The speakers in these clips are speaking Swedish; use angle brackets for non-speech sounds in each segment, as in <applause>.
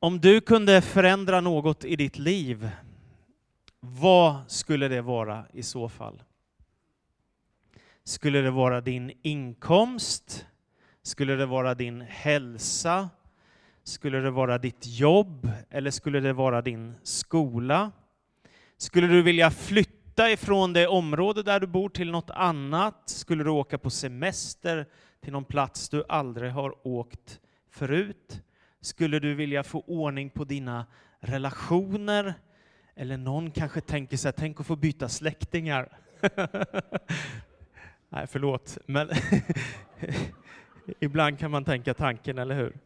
Om du kunde förändra något i ditt liv, vad skulle det vara i så fall? Skulle det vara din inkomst? Skulle det vara din hälsa? Skulle det vara ditt jobb? Eller skulle det vara din skola? Skulle du vilja flytta ifrån det område där du bor till något annat? Skulle du åka på semester till någon plats du aldrig har åkt förut? Skulle du vilja få ordning på dina relationer? Eller någon kanske tänker sig, tänk att få byta släktingar. <laughs> Nej, förlåt, men <laughs> ibland kan man tänka tanken, eller hur?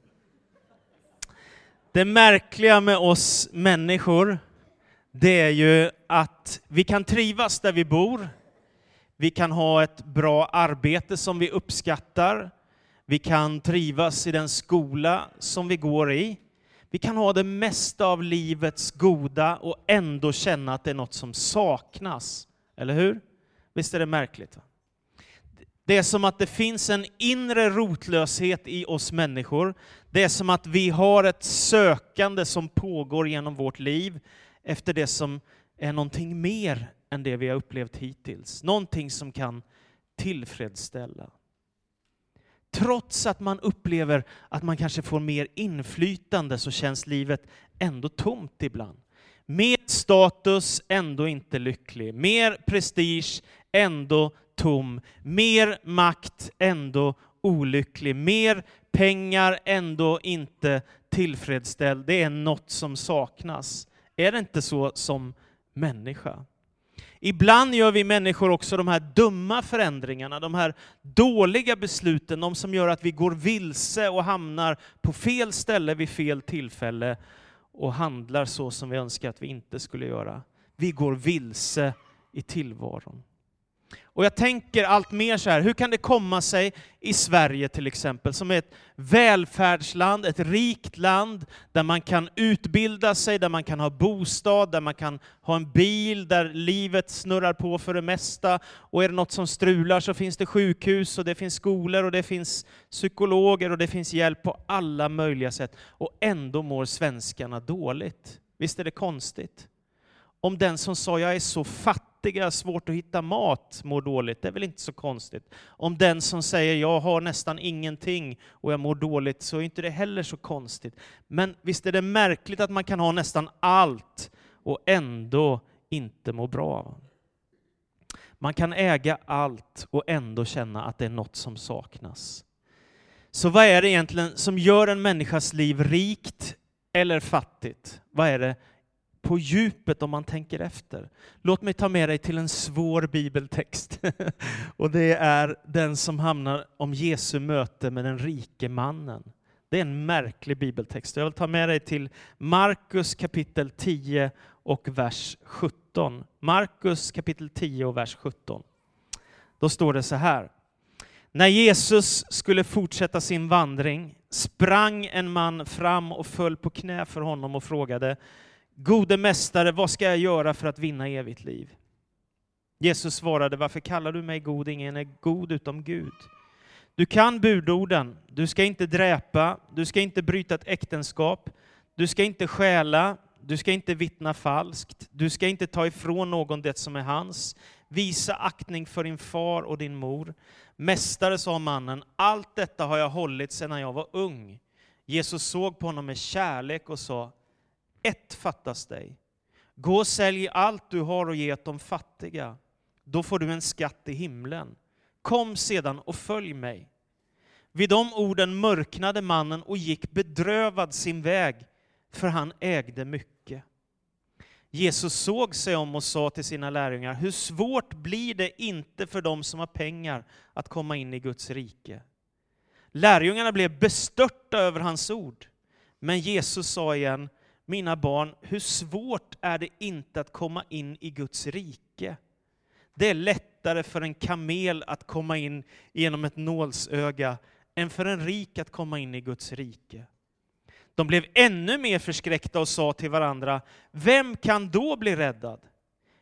Det märkliga med oss människor, det är ju att vi kan trivas där vi bor. Vi kan ha ett bra arbete som vi uppskattar. Vi kan trivas i den skola som vi går i. Vi kan ha det mesta av livets goda och ändå känna att det är något som saknas. Eller hur? Visst är det märkligt? Va? Det är som att det finns en inre rotlöshet i oss människor. Det är som att vi har ett sökande som pågår genom vårt liv efter det som är någonting mer än det vi har upplevt hittills. Någonting som kan tillfredsställa. Trots att man upplever att man kanske får mer inflytande så känns livet ändå tomt ibland. Mer status, ändå inte lycklig. Mer prestige, ändå tom. Mer makt, ändå olycklig. Mer pengar, ändå inte tillfredsställd. Det är något som saknas. Är det inte så som människa? Ibland gör vi människor också de här dumma förändringarna, de här dåliga besluten, de som gör att vi går vilse och hamnar på fel ställe vid fel tillfälle och handlar så som vi önskar att vi inte skulle göra. Vi går vilse i tillvaron. Och jag tänker allt mer så här, hur kan det komma sig i Sverige till exempel, som är ett välfärdsland, ett rikt land, där man kan utbilda sig, där man kan ha bostad, där man kan ha en bil, där livet snurrar på för det mesta, och är det något som strular så finns det sjukhus, och det finns skolor, och det finns psykologer, och det finns hjälp på alla möjliga sätt. Och ändå mår svenskarna dåligt. Visst är det konstigt? Om den som sa jag är så fattig fattiga, svårt att hitta mat, mår dåligt. Det är väl inte så konstigt. Om den som säger jag har nästan ingenting och jag mår dåligt, så är inte det heller så konstigt. Men visst är det märkligt att man kan ha nästan allt och ändå inte må bra. Man kan äga allt och ändå känna att det är något som saknas. Så vad är det egentligen som gör en människas liv rikt eller fattigt? Vad är det på djupet om man tänker efter. Låt mig ta med dig till en svår bibeltext. <laughs> och det är den som hamnar om Jesu möte med den rike mannen. Det är en märklig bibeltext. Jag vill ta med dig till Markus kapitel 10 och vers 17. Markus kapitel 10 och vers 17. Då står det så här. När Jesus skulle fortsätta sin vandring sprang en man fram och föll på knä för honom och frågade Gode mästare, vad ska jag göra för att vinna evigt liv? Jesus svarade, varför kallar du mig god? Ingen är god utom Gud. Du kan budorden. Du ska inte dräpa, du ska inte bryta ett äktenskap, du ska inte stjäla, du ska inte vittna falskt, du ska inte ta ifrån någon det som är hans. Visa aktning för din far och din mor. Mästare, sa mannen, allt detta har jag hållit sedan jag var ung. Jesus såg på honom med kärlek och sa, ett fattas dig. Gå och sälj allt du har och ge åt de fattiga. Då får du en skatt i himlen. Kom sedan och följ mig. Vid de orden mörknade mannen och gick bedrövad sin väg, för han ägde mycket. Jesus såg sig om och sa till sina lärjungar, hur svårt blir det inte för dem som har pengar att komma in i Guds rike? Lärjungarna blev bestörta över hans ord. Men Jesus sa igen, mina barn, hur svårt är det inte att komma in i Guds rike? Det är lättare för en kamel att komma in genom ett nålsöga än för en rik att komma in i Guds rike. De blev ännu mer förskräckta och sa till varandra, vem kan då bli räddad?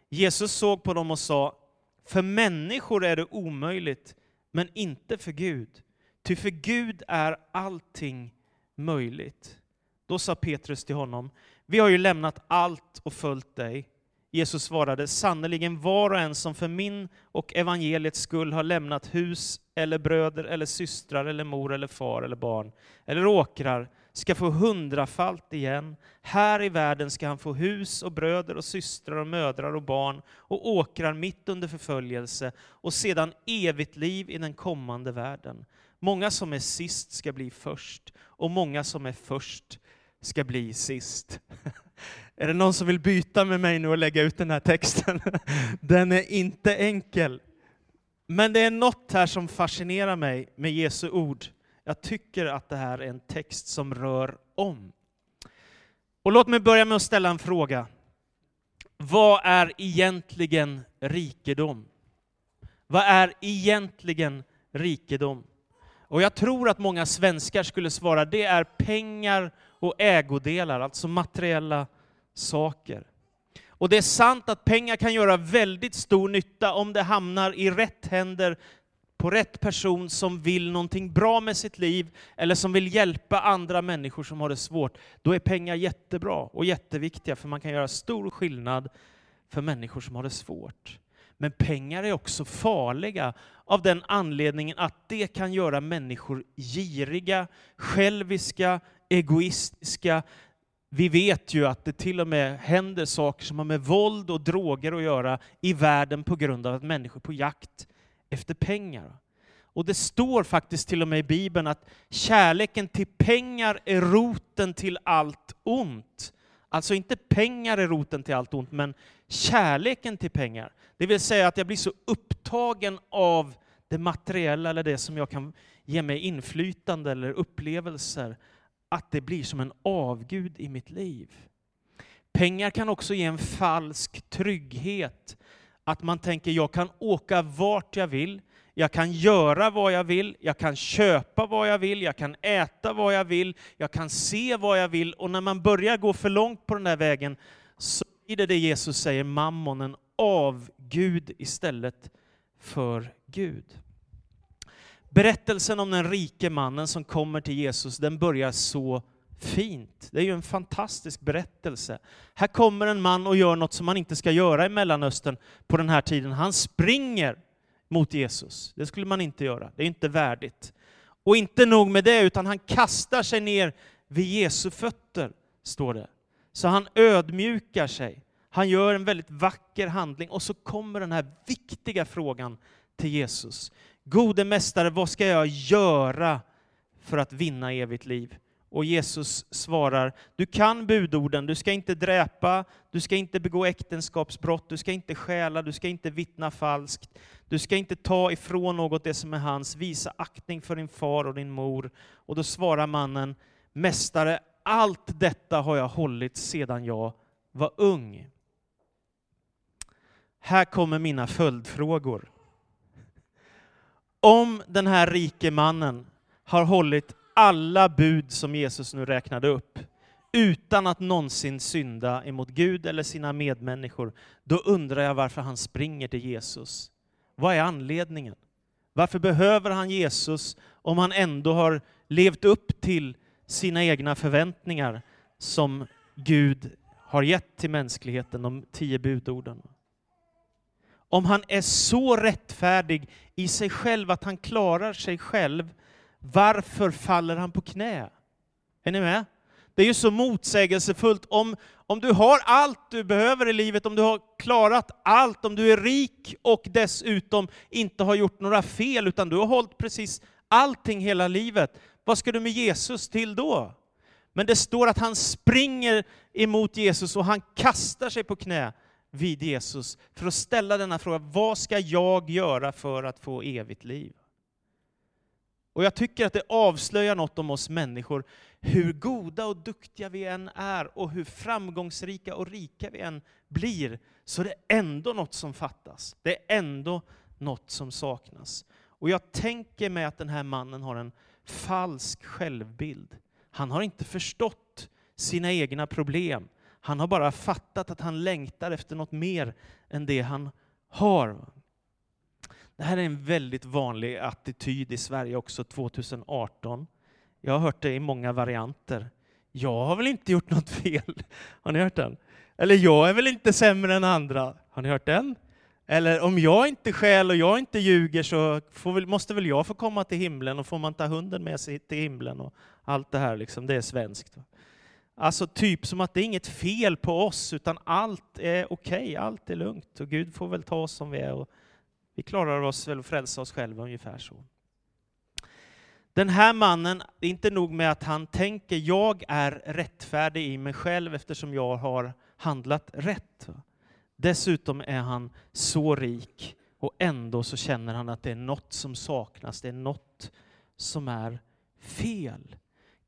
Jesus såg på dem och sa, för människor är det omöjligt, men inte för Gud. Ty för Gud är allting möjligt. Då sa Petrus till honom, vi har ju lämnat allt och följt dig. Jesus svarade, sannerligen var och en som för min och evangeliets skull har lämnat hus eller bröder eller systrar eller mor eller far eller barn eller åkrar ska få hundrafalt igen. Här i världen ska han få hus och bröder och systrar och mödrar och barn och åkrar mitt under förföljelse och sedan evigt liv i den kommande världen. Många som är sist ska bli först och många som är först ska bli sist. <laughs> Är det någon som vill byta med mig nu och lägga ut den här texten? <laughs> Den är inte enkel. Men det är något här som fascinerar mig med Jesu ord. Jag tycker att det här är en text som rör om. Och låt mig börja med att ställa en fråga. Vad är egentligen rikedom? Vad är egentligen rikedom? Och jag tror att många svenskar skulle svara, det är pengar och ägodelar, alltså materiella saker. Och det är sant att pengar kan göra väldigt stor nytta om det hamnar i rätt händer på rätt person som vill någonting bra med sitt liv eller som vill hjälpa andra människor som har det svårt. Då är pengar jättebra och jätteviktiga för man kan göra stor skillnad för människor som har det svårt. Men pengar är också farliga av den anledningen att det kan göra människor giriga, själviska, egoistiska. Vi vet ju att det till och med händer saker som har med våld och droger att göra i världen på grund av att människor är på jakt efter pengar. Och det står faktiskt till och med i Bibeln att kärleken till pengar är roten till allt ont. Alltså inte pengar är roten till allt ont, men kärleken till pengar. Det vill säga att jag blir så upptagen av det materiella eller det som jag kan ge mig inflytande eller upplevelser, att det blir som en avgud i mitt liv. Pengar kan också ge en falsk trygghet. Att man tänker, jag kan åka vart jag vill, jag kan göra vad jag vill, jag kan köpa vad jag vill, jag kan äta vad jag vill, jag kan se vad jag vill. Och när man börjar gå för långt på den där vägen så blir det det Jesus säger, mammonen, avgud istället för Gud. Berättelsen om den rike mannen som kommer till Jesus, den börjar så fint. Det är ju en fantastisk berättelse. Här kommer en man och gör något som man inte ska göra i Mellanöstern på den här tiden. Han springer mot Jesus. Det skulle man inte göra. Det är inte värdigt. Och inte nog med det, utan han kastar sig ner vid Jesu fötter, står det. Så han ödmjukar sig. Han gör en väldigt vacker handling och så kommer den här viktiga frågan till Jesus. Gode mästare, vad ska jag göra för att vinna evigt liv? Och Jesus svarar, du kan budorden, du ska inte dräpa, du ska inte begå äktenskapsbrott, du ska inte stjäla, du ska inte vittna falskt, du ska inte ta ifrån något det som är hans, visa aktning för din far och din mor. Och då svarar mannen, Mästare, allt detta har jag hållit sedan jag var ung. Här kommer mina följdfrågor. Om den här rike mannen har hållit alla bud som Jesus nu räknade upp, utan att någonsin synda emot Gud eller sina medmänniskor, då undrar jag varför han springer till Jesus. Vad är anledningen? Varför behöver han Jesus om han ändå har levt upp till sina egna förväntningar som Gud har gett till mänskligheten, de tio budorden? Om han är så rättfärdig i sig själv att han klarar sig själv, varför faller han på knä? Är ni med? Det är ju så motsägelsefullt. Om, om du har allt du behöver i livet, om du har klarat allt, om du är rik och dessutom inte har gjort några fel, utan du har hållit precis allting hela livet, vad ska du med Jesus till då? Men det står att han springer emot Jesus och han kastar sig på knä vid Jesus för att ställa denna fråga, vad ska jag göra för att få evigt liv? Och jag tycker att det avslöjar något om oss människor, hur goda och duktiga vi än är och hur framgångsrika och rika vi än blir, så är det ändå något som fattas. Det är ändå något som saknas. Och jag tänker mig att den här mannen har en falsk självbild. Han har inte förstått sina egna problem. Han har bara fattat att han längtar efter något mer än det han har. Det här är en väldigt vanlig attityd i Sverige också 2018. Jag har hört det i många varianter. jag har väl inte gjort något fel? <laughs> Har ni hört den? Eller jag är väl inte sämre än andra? Har ni hört den? Eller om jag inte skäl och jag inte ljuger så väl, måste väl jag få komma till himlen och får man ta hunden med sig till himlen och allt det här liksom, det är svenskt. Alltså typ som att det är inget fel på oss utan allt är okej, okay, allt är lugnt och Gud får väl ta oss som vi är och vi klarar oss väl och frälsa oss själva ungefär så. Den här mannen, det är inte nog med att han tänker jag är rättfärdig i mig själv eftersom jag har handlat rätt. Dessutom är han så rik och ändå så känner han att det är något som saknas, det är något som är fel.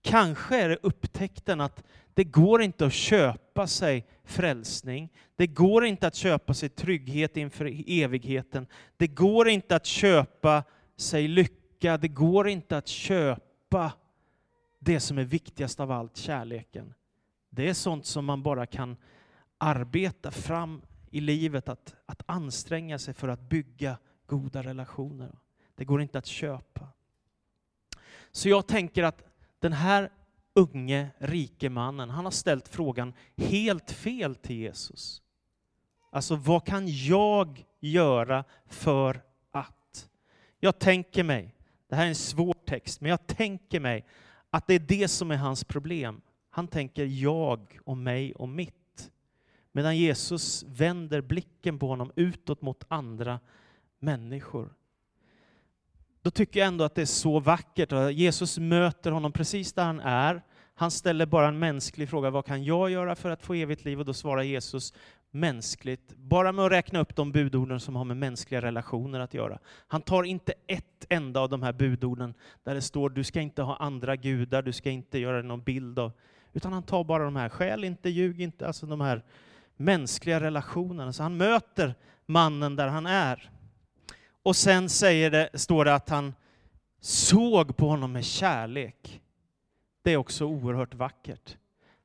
Kanske är det upptäckten att det går inte att köpa sig frälsning. Det går inte att köpa sig trygghet inför evigheten. Det går inte att köpa sig lycka. Det går inte att köpa det som är viktigast av allt, kärleken. Det är sånt som man bara kan arbeta fram i livet, att, att anstränga sig för att bygga goda relationer. Det går inte att köpa. Så jag tänker att den här unge rike mannen, han har ställt frågan helt fel till Jesus. Alltså, vad kan jag göra för att? Jag tänker mig, det här är en svår text, men jag tänker mig att det är det som är hans problem. Han tänker jag och mig och mitt. Medan Jesus vänder blicken på honom utåt mot andra människor. Då tycker jag ändå att det är så vackert. Jesus möter honom precis där han är. Han ställer bara en mänsklig fråga, vad kan jag göra för att få evigt liv? Och då svarar Jesus mänskligt, bara med att räkna upp de budorden som har med mänskliga relationer att göra. Han tar inte ett enda av de här budorden där det står du ska inte ha andra gudar, du ska inte göra någon bild av, utan han tar bara de här, skäl inte, ljug inte, alltså de här mänskliga relationerna. Så han möter mannen där han är. Och sen säger det, står det att han såg på honom med kärlek. Det är också oerhört vackert.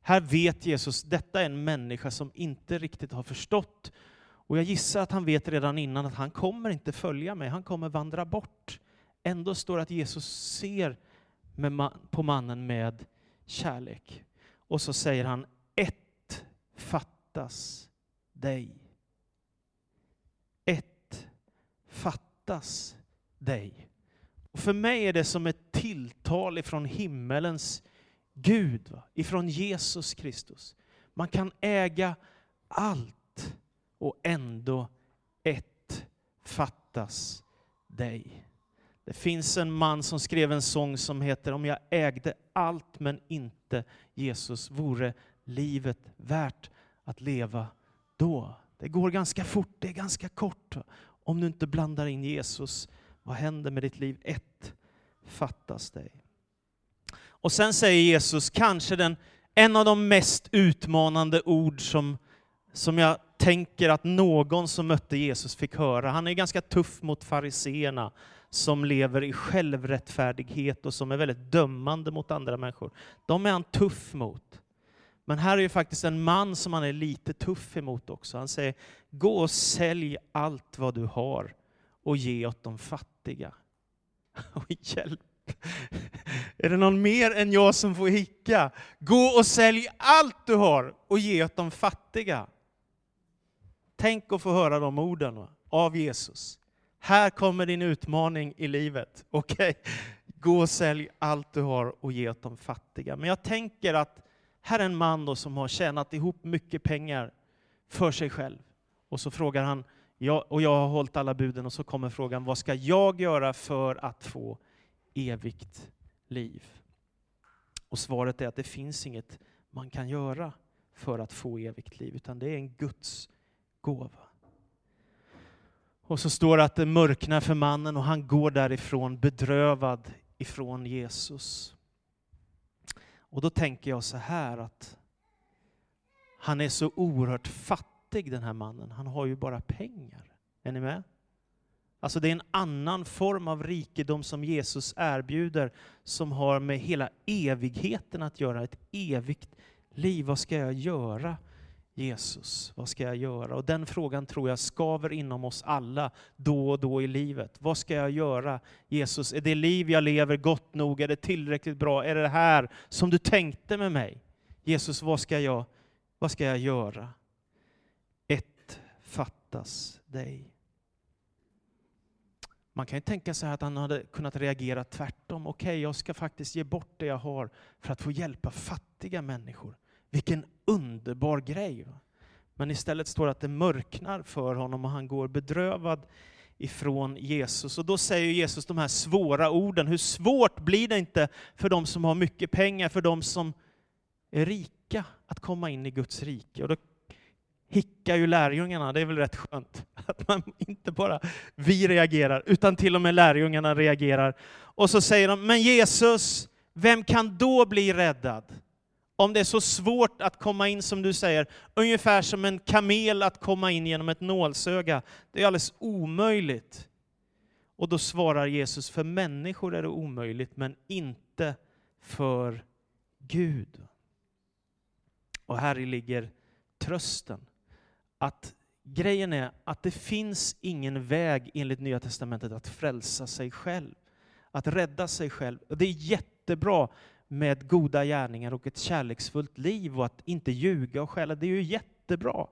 Här vet Jesus, detta är en människa som inte riktigt har förstått. Och jag gissar att han vet redan innan att han kommer inte följa mig, han kommer vandra bort. Ändå står det att Jesus ser på mannen med kärlek. Och så säger han, ett fattas dig. Ett fattas fattas dig. Och för mig är det som ett tilltal ifrån himmelens Gud, va? ifrån Jesus Kristus. Man kan äga allt och ändå ett fattas dig. Det finns en man som skrev en sång som heter Om jag ägde allt men inte Jesus vore livet värt att leva då. Det går ganska fort, det är ganska kort. Om du inte blandar in Jesus, vad händer med ditt liv? Ett fattas dig. Och sen säger Jesus kanske den, en av de mest utmanande ord som, som jag tänker att någon som mötte Jesus fick höra. Han är ganska tuff mot fariseerna som lever i självrättfärdighet och som är väldigt dömande mot andra människor. De är han tuff mot. Men här är ju faktiskt en man som han är lite tuff emot också. Han säger, gå och sälj allt vad du har och ge åt de fattiga. <laughs> Och hjälp! Är det någon mer än jag som får hicka? Gå och sälj allt du har och ge åt de fattiga. Tänk att få höra de orden av Jesus. Här kommer din utmaning i livet. <laughs> Okej, okay. gå och sälj allt du har och ge åt de fattiga. Men jag tänker att här är en man då som har tjänat ihop mycket pengar för sig själv. Och så frågar han, och jag har hållit alla buden, och så kommer frågan, vad ska jag göra för att få evigt liv? Och svaret är att det finns inget man kan göra för att få evigt liv, utan det är en Guds gåva. Och så står det att det mörknar för mannen och han går därifrån bedrövad ifrån Jesus. Och då tänker jag så här att han är så oerhört fattig den här mannen. Han har ju bara pengar. Är ni med? Alltså det är en annan form av rikedom som Jesus erbjuder som har med hela evigheten att göra, ett evigt liv. Vad ska jag göra Jesus, vad ska jag göra? Och den frågan tror jag skaver inom oss alla då och då i livet. Vad ska jag göra Jesus? Är det liv jag lever gott nog? Är det tillräckligt bra? Är det det här som du tänkte med mig? Jesus, vad ska jag, vad ska jag göra? Ett fattas dig. Man kan ju tänka sig att han hade kunnat reagera tvärtom. Okej, okay, jag ska faktiskt ge bort det jag har för att få hjälpa fattiga människor. Vilken underbar grej! Men istället står det att det mörknar för honom och han går bedrövad ifrån Jesus. Och då säger Jesus de här svåra orden. Hur svårt blir det inte för de som har mycket pengar, för de som är rika, att komma in i Guds rike? Och då hickar ju lärjungarna, det är väl rätt skönt att man inte bara vi reagerar, utan till och med lärjungarna reagerar. Och så säger de, men Jesus, vem kan då bli räddad? Om det är så svårt att komma in, som du säger, ungefär som en kamel att komma in genom ett nålsöga. Det är alldeles omöjligt. Och då svarar Jesus, för människor är det omöjligt, men inte för Gud. Och här ligger trösten. Att grejen är att det finns ingen väg enligt Nya Testamentet att frälsa sig själv. Att rädda sig själv. Det är jättebra med goda gärningar och ett kärleksfullt liv och att inte ljuga och stjäla. Det är ju jättebra.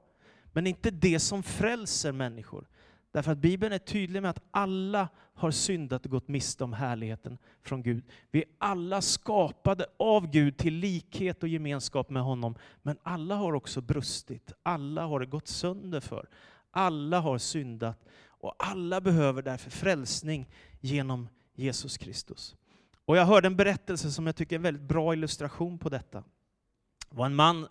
Men inte det som frälser människor. Därför att Bibeln är tydlig med att alla har syndat och gått miste om härligheten från Gud. Vi är alla skapade av Gud till likhet och gemenskap med honom. Men alla har också brustit. Alla har det gått sönder för. Alla har syndat och alla behöver därför frälsning genom Jesus Kristus. Och jag hörde en berättelse som jag tycker är en väldigt bra illustration på detta. Det var en man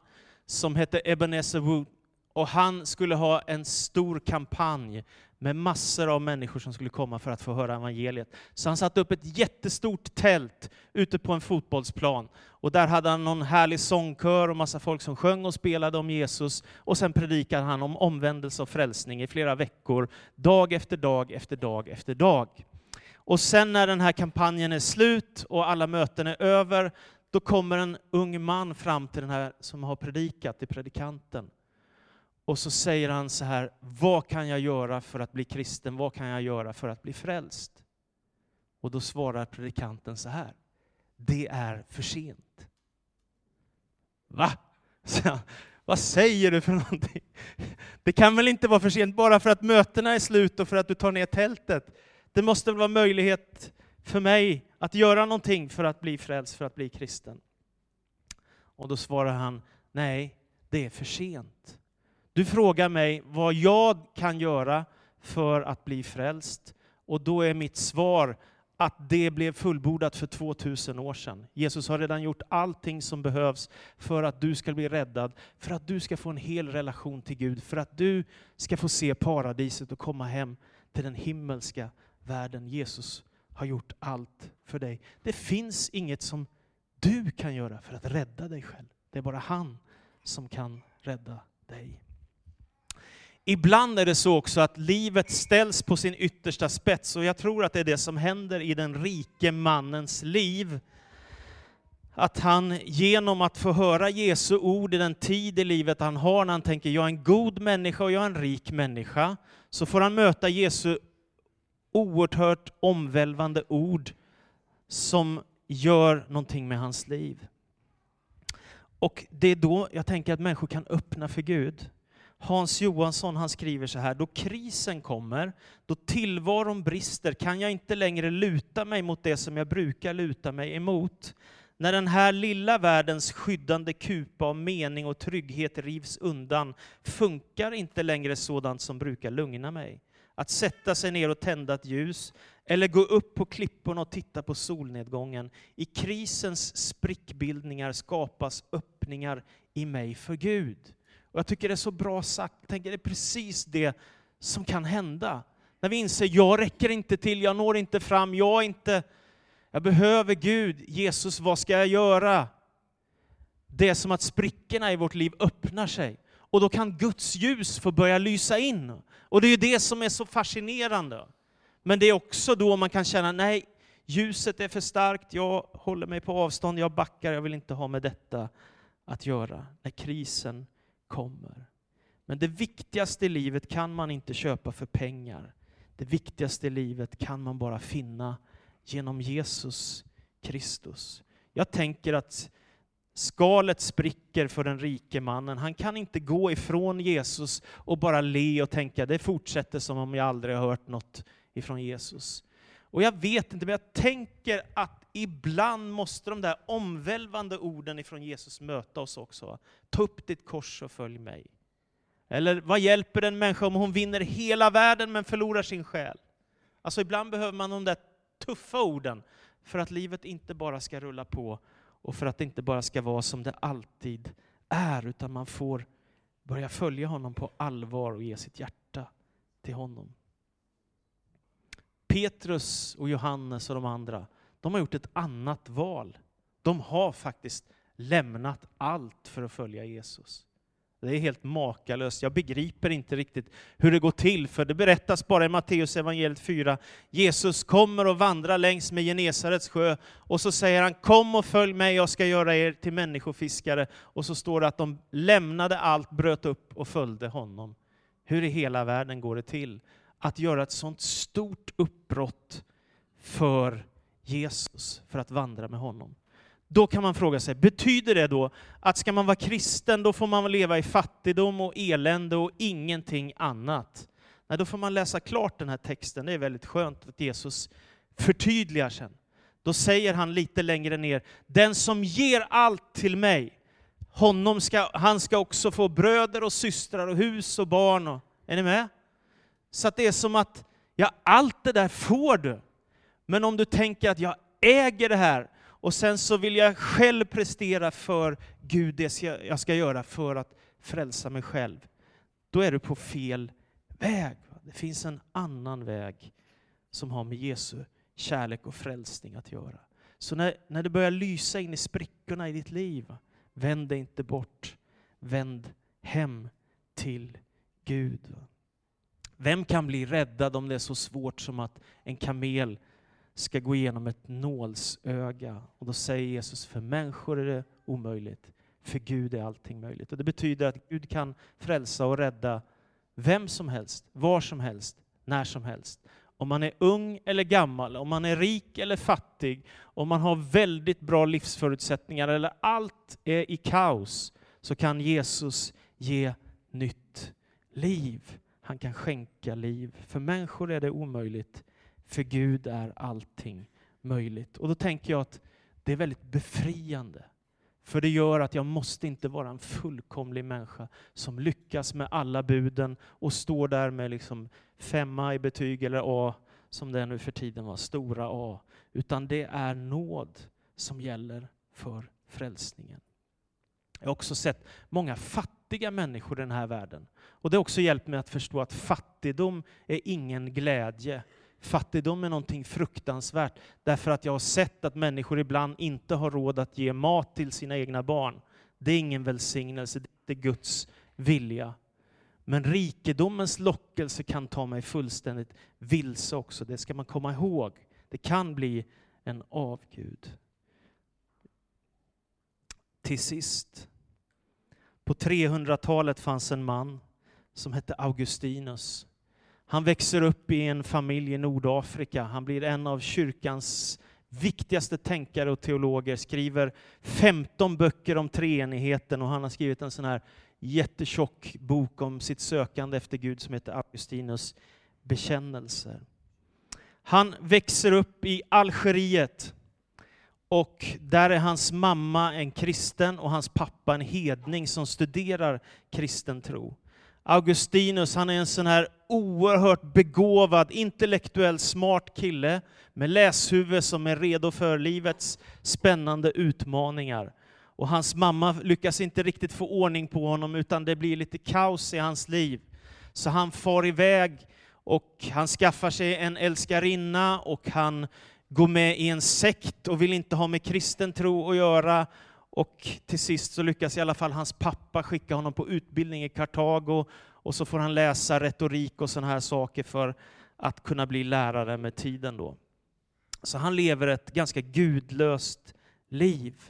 som hette Ebenezer Wood och han skulle ha en stor kampanj med massor av människor som skulle komma för att få höra evangeliet. Så han satte upp ett jättestort tält ute på en fotbollsplan. Och där hade han någon härlig sångkör och massa folk som sjöng och spelade om Jesus. Och sen predikade han om omvändelse och frälsning i flera veckor, dag efter dag efter dag efter dag. Och sen när den här kampanjen är slut och alla möten är över, då kommer en ung man fram till den här som har predikat, till predikanten. Och så säger han så här, vad kan jag göra för att bli kristen? Vad kan jag göra för att bli frälst? Och då svarar predikanten så här, det är för sent. Va? <laughs> Så, vad säger du för någonting? <laughs> Det kan väl inte vara för sent bara för att mötena är slut och för att du tar ner tältet? Det måste vara möjlighet för mig att göra någonting för att bli frälst, för att bli kristen. Och då svarar han, nej, det är för sent. Du frågar mig vad jag kan göra för att bli frälst. Och då är mitt svar att det blev fullbordat för 2000 år sedan. Jesus har redan gjort allting som behövs för att du ska bli räddad, för att du ska få en hel relation till Gud, för att du ska få se paradiset och komma hem till den himmelska världen. Jesus har gjort allt för dig. Det finns inget som du kan göra för att rädda dig själv. Det är bara han som kan rädda dig. Ibland är det så också att livet ställs på sin yttersta spets och jag tror att det är det som händer i den rike mannens liv. Att han genom att få höra Jesu ord i den tid i livet han har, när han tänker jag är en god människa och jag är en rik människa, så får han möta Jesu oerhört omvälvande ord som gör någonting med hans liv. Och det är då jag tänker att människor kan öppna för Gud. Hans Johansson han skriver så här, då krisen kommer, då tillvaron brister kan jag inte längre luta mig mot det som jag brukar luta mig emot. När den här lilla världens skyddande kupa av mening och trygghet rivs undan funkar inte längre sådant som brukar lugna mig. Att sätta sig ner och tända ett ljus, eller gå upp på klipporna och titta på solnedgången. I krisens sprickbildningar skapas öppningar i mig för Gud. Och jag tycker det är så bra sagt. Jag tänker det är precis det som kan hända. När vi inser, jag räcker inte till, jag når inte fram, jag är inte... Jag behöver Gud. Jesus, vad ska jag göra? Det är som att sprickorna i vårt liv öppnar sig. Och då kan Guds ljus få börja lysa in. Och det är ju det som är så fascinerande. Men det är också då man kan känna, nej, ljuset är för starkt, jag håller mig på avstånd, jag backar, jag vill inte ha med detta att göra. När krisen kommer. Men det viktigaste i livet kan man inte köpa för pengar. Det viktigaste i livet kan man bara finna genom Jesus Kristus. Jag tänker att Skalet spricker för den rike mannen. Han kan inte gå ifrån Jesus och bara le och tänka det fortsätter som om jag aldrig har hört något ifrån Jesus. Och jag vet inte, men jag tänker att ibland måste de där omvälvande orden ifrån Jesus möta oss också. Ta upp ditt kors och följ mig. Eller vad hjälper en människa om hon vinner hela världen men förlorar sin själ? Alltså ibland behöver man de där tuffa orden för att livet inte bara ska rulla på och för att det inte bara ska vara som det alltid är, utan man får börja följa honom på allvar och ge sitt hjärta till honom. Petrus och Johannes och de andra, de har gjort ett annat val. De har faktiskt lämnat allt för att följa Jesus. Det är helt makalöst. Jag begriper inte riktigt hur det går till, för det berättas bara i Matteus evangeliet 4. Jesus kommer och vandrar längs med Genesarets sjö, och så säger han kom och följ mig, jag ska göra er till människofiskare. Och så står det att de lämnade allt, bröt upp och följde honom. Hur i hela världen går det till att göra ett sånt stort uppbrott för Jesus, för att vandra med honom? Då kan man fråga sig, betyder det då att ska man vara kristen, då får man leva i fattigdom och elände och ingenting annat? Nej, då får man läsa klart den här texten. Det är väldigt skönt att Jesus förtydligar sen. Då säger han lite längre ner, den som ger allt till mig, honom ska, han ska också få bröder och systrar och hus och barn. Och, är ni med? Så att det är som att, ja, allt det där får du. Men om du tänker att jag äger det här, och sen så vill jag själv prestera för Gud det jag ska göra för att frälsa mig själv. Då är du på fel väg. Det finns en annan väg som har med Jesu kärlek och frälsning att göra. Så när, när det börjar lysa in i sprickorna i ditt liv, vänd dig inte bort. Vänd hem till Gud. Vem kan bli räddad om det är så svårt som att en kamel ska gå igenom ett nålsöga. Och då säger Jesus, för människor är det omöjligt, för Gud är allting möjligt. Och det betyder att Gud kan frälsa och rädda vem som helst, var som helst, när som helst. Om man är ung eller gammal, om man är rik eller fattig, om man har väldigt bra livsförutsättningar eller allt är i kaos, så kan Jesus ge nytt liv. Han kan skänka liv. För människor är det omöjligt, för Gud är allting möjligt. Och då tänker jag att det är väldigt befriande. För det gör att jag måste inte vara en fullkomlig människa som lyckas med alla buden och står där med liksom femma i betyg eller A, som det nu för tiden var, stora A. Utan det är nåd som gäller för frälsningen. Jag har också sett många fattiga människor i den här världen. Och det har också hjälpt mig att förstå att fattigdom är ingen glädje Fattigdom är någonting fruktansvärt därför att jag har sett att människor ibland inte har råd att ge mat till sina egna barn. Det är ingen välsignelse, det är Guds vilja. Men rikedomens lockelse kan ta mig fullständigt vilse också. Det ska man komma ihåg. Det kan bli en avgud. Till sist. På 300-talet fanns en man som hette Augustinus. Han växer upp i en familj i Nordafrika. Han blir en av kyrkans viktigaste tänkare och teologer, skriver 15 böcker om treenigheten och han har skrivit en sån här jättetjock bok om sitt sökande efter Gud som heter Augustinus bekännelser. Han växer upp i Algeriet och där är hans mamma en kristen och hans pappa en hedning som studerar kristen tro. Augustinus, han är en sån här oerhört begåvad, intellektuell, smart kille med läshuvud som är redo för livets spännande utmaningar. Och hans mamma lyckas inte riktigt få ordning på honom utan det blir lite kaos i hans liv. Så han far iväg och han skaffar sig en älskarinna och han går med i en sekt och vill inte ha med kristen tro att göra och till sist så lyckas i alla fall hans pappa skicka honom på utbildning i Kartago och så får han läsa retorik och sådana här saker för att kunna bli lärare med tiden då. Så han lever ett ganska gudlöst liv.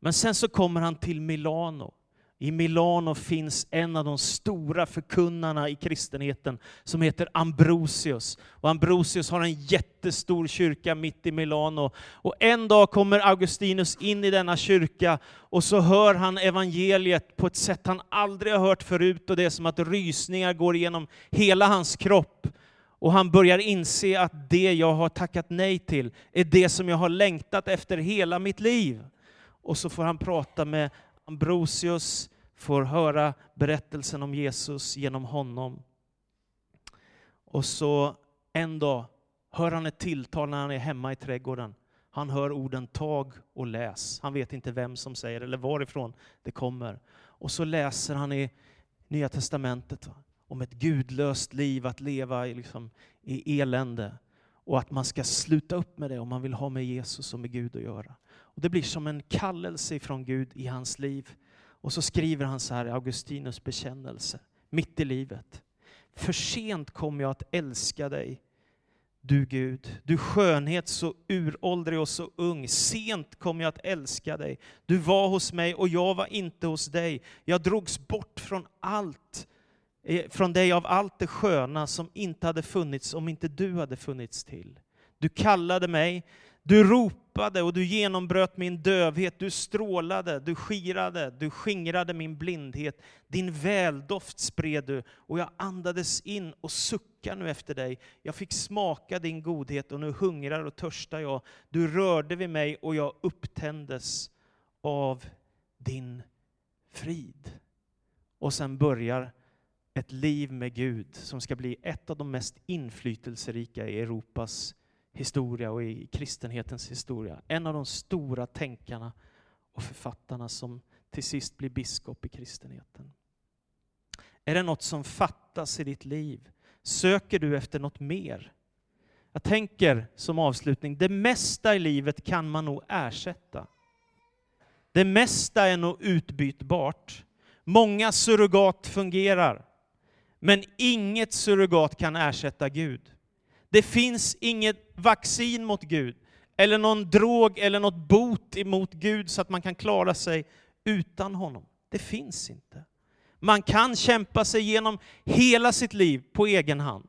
Men sen så kommer han till Milano, i Milano finns en av de stora förkunnarna i kristenheten som heter Ambrosius. Och Ambrosius har en jättestor kyrka mitt i Milano. Och en dag kommer Augustinus in i denna kyrka och så hör han evangeliet på ett sätt han aldrig har hört förut och det är som att rysningar går igenom hela hans kropp. Och han börjar inse att det jag har tackat nej till är det som jag har längtat efter hela mitt liv. Och så får han prata med Ambrosius, får höra berättelsen om Jesus genom honom. Och så en dag hör han ett tilltal när han är hemma i trädgården. Han hör orden tag och läs. Han vet inte vem som säger eller varifrån det kommer. Och så läser han i Nya Testamentet om ett gudlöst liv, att leva i, liksom, i elände. Och att man ska sluta upp med det om man vill ha med Jesus och med Gud att göra. Och det blir som en kallelse från Gud i hans liv. Och så skriver han så här i Augustinus bekännelse, mitt i livet. För sent kom jag att älska dig, du Gud. Du skönhet så uråldrig och så ung. Sent kom jag att älska dig. Du var hos mig och jag var inte hos dig. Jag drogs bort från allt, eh, från dig av allt det sköna som inte hade funnits om inte du hade funnits till. Du kallade mig du ropade och du genombröt min dövhet, du strålade, du skirade, du skingrade min blindhet. Din väldoft spred du och jag andades in och suckar nu efter dig. Jag fick smaka din godhet och nu hungrar och törstar jag. Du rörde vid mig och jag upptändes av din frid. Och sen börjar ett liv med Gud som ska bli ett av de mest inflytelserika i Europas historia och i kristenhetens historia. En av de stora tänkarna och författarna som till sist blir biskop i kristenheten. Är det något som fattas i ditt liv? Söker du efter något mer? Jag tänker som avslutning, det mesta i livet kan man nog ersätta. Det mesta är nog utbytbart. Många surrogat fungerar, men inget surrogat kan ersätta Gud. Det finns inget vaccin mot Gud, eller någon drog eller något bot emot Gud så att man kan klara sig utan honom. Det finns inte. Man kan kämpa sig genom hela sitt liv på egen hand.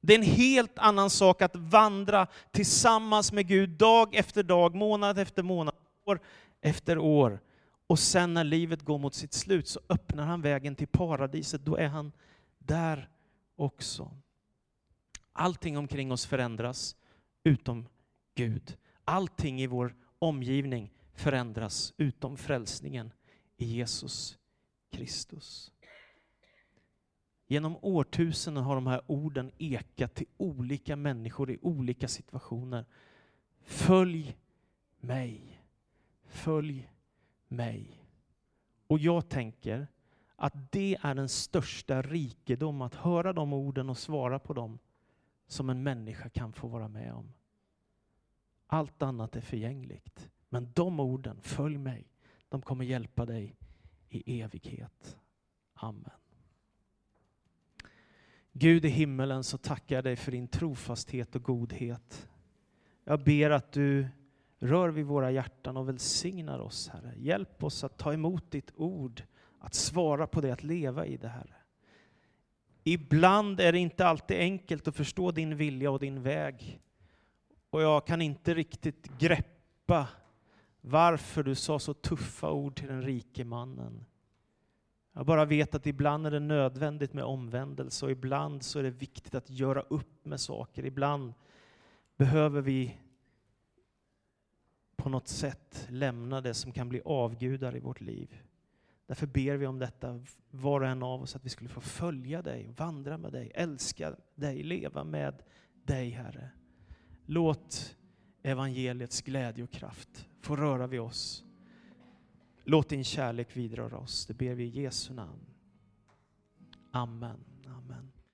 Det är en helt annan sak att vandra tillsammans med Gud dag efter dag, månad efter månad, år efter år. Och sen när livet går mot sitt slut så öppnar han vägen till paradiset. Då är han där också. Allting omkring oss förändras utom Gud. Allting i vår omgivning förändras utom frälsningen i Jesus Kristus. Genom årtusenden har de här orden ekat till olika människor i olika situationer. Följ mig. Följ mig. Och jag tänker att det är den största rikedom, att höra de orden och svara på dem som en människa kan få vara med om. Allt annat är förgängligt. Men de orden, följ mig, de kommer hjälpa dig i evighet. Amen. Gud i himmelen, så tackar jag dig för din trofasthet och godhet. Jag ber att du rör vid våra hjärtan och välsignar oss, Herre. Hjälp oss att ta emot ditt ord, att svara på det, att leva i det, Herre. Ibland är det inte alltid enkelt att förstå din vilja och din väg. Och jag kan inte riktigt greppa varför du sa så tuffa ord till den rike mannen. Jag bara vet att ibland är det nödvändigt med omvändelse och ibland så är det viktigt att göra upp med saker. Ibland behöver vi på något sätt lämna det som kan bli avgudar i vårt liv. Därför ber vi om detta, var och en av oss, att vi skulle få följa dig, vandra med dig, älska dig, leva med dig, Herre. Låt evangeliets glädje och kraft få röra vid oss. Låt din kärlek vidröra oss. Det ber vi i Jesu namn. Amen.